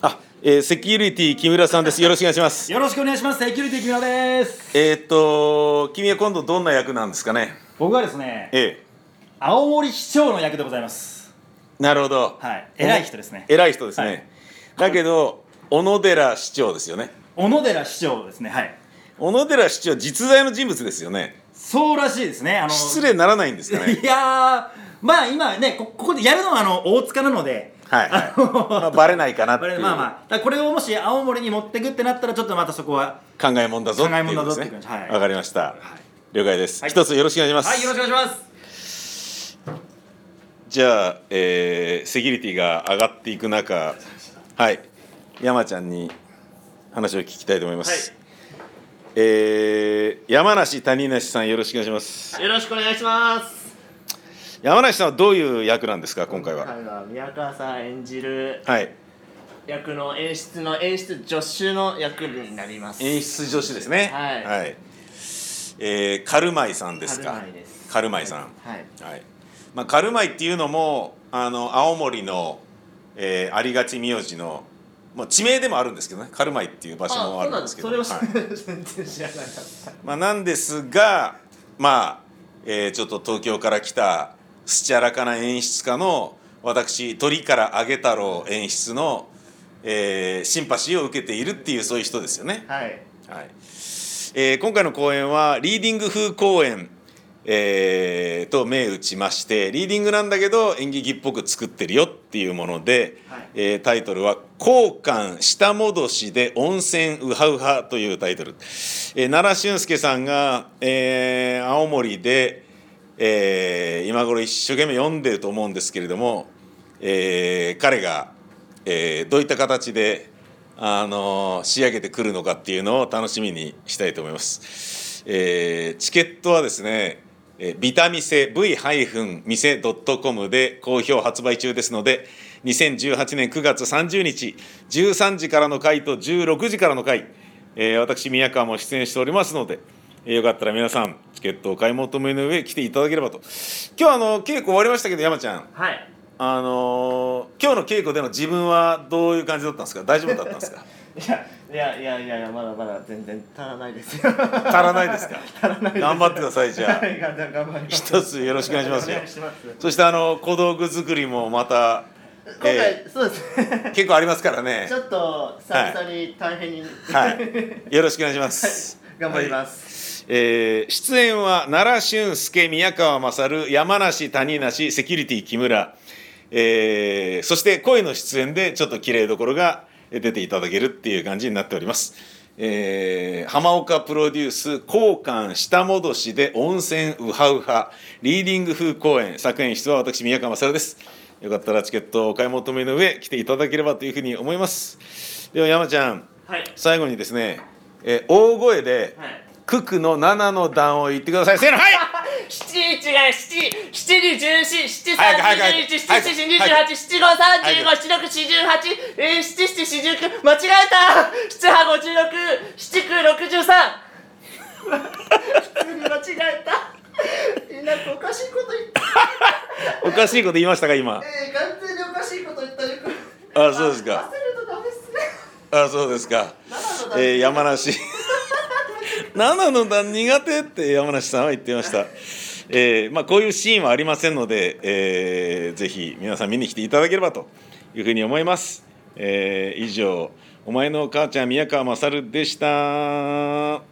あ、えー、セキュリティ木村さんです。よろしくお願いします。よろしくお願いします。セキュリティ木村です。えーっと、君は今度どんな役なんですかね？僕はですね、え青森市長の役でございます。え、なるほど。はい、偉い人ですね。偉い人ですね。はいだけど、小野寺市長ですよね。小野寺市長ですね。はい。小野寺市長実在の人物ですよね。そうらしいですね。あの失礼にならないんですかね？いやー、まあ今ね、こここでやるのはあの大塚なので。はいはい。バレないかなっていう。まあまあ、これをもし青森に持ってくってなったら、ちょっとまたそこは。考えもんだぞっていうことです考えもんだぞってねいう感じ。はい。わかりました、はい。了解です、はい。一つよろしくお願いします、はい、よろしくお願いします。じゃあ、えーセキュリティが上がっていく中。はい。山ちゃんに話を聞きたいと思います、はい。えー山梨谷梨さんよろしくお願いします。よろしくお願いします。山梨さんはどういう役なんですか今回は。今回は宮川さん演じるはい。役の演出の演出助手の役になります。演出女子ですね。はい。えーカルマイさんですか？カルマイです。カルマイさん。はい。はい。まあ、カルマイっていうのもあの青森の、えーありがち名字の、まあ、地名でもあるんですけどね。カルマイっていう場所もあるんですけど。そうなんです。それはい。を全然知らなかった。まあ、なんですがまあ、えーちょっと東京から来たすちゃらかな演出家の私鳥からあげ太郎演出の、えーシンパシーを受けているっていうそういう人ですよね。はい。はいえー今回の公演はリーディング風公演、えーと銘打ちましてリーディングなんだけど演劇っぽく作ってるよっていうもので、はいえータイトルは「交換下戻しで温泉ウハウハ」というタイトル、えー奈良俊介さんが、えー青森で、えー今頃一生懸命読んでると思うんですけれども、えー彼が、えーどういった形であの仕上げてくるのかっていうのを楽しみにしたいと思います。えーチケットはですね、ビタミセ V-mise.com で好評発売中ですので、2018年9月30日13時からの回と16時からの回、えー私宮川も出演しておりますので、えーよかったら皆さんチケットをお買い求めの上来ていただければと。今日あの稽古終わりましたけど山ちゃん。はい。あのー今日の稽古での自分はどういう感じだったんですか？大丈夫だったんですか？いやいやいやいやまだまだ全然足らないですよ。足らないですか？足らないです。頑張ってくださいじゃあはい頑張ります。一つよろしくお願いしますよします。そしてあの小道具作りもまた、今回、えそうですねー。結構ありますからねちょっと久々に大変に、はいよろしくお願いします、頑張ります。えー出演は奈良俊介宮川勝山梨谷梨セキュリティ木村、えーそして声の出演でちょっと綺麗どころが出ていただけるっていう感じになっております、えー浜岡プロデュース交換下戻しで温泉ウハウハリーディング風公演作演出は私宮川勝ですよかったらチケットをお買い求めの上来ていただければというふうに思いますでは山ちゃんはい。最後にですね、えー大声で、はい。九九の七の段を言ってください。せーの、はい。七一が七七二十四七三早く十一七四二十八七五三十五七六四十八えー七七四十九間違えた七八五十六七九六十三普通に間違えたなんかおかしいこと言ったおかしいこと言いましたか、今。えー、完全におかしいこと言ったよあそうですか忘れるとダメっすねあ、そうですか。えー、山梨。七の段苦手って山梨さんは言ってました。えー、まあ、こういうシーンはありませんので、えー、ぜひ皆さん見に来ていただければというふうに思います。えー、以上、お前の母ちゃん宮川勝でした。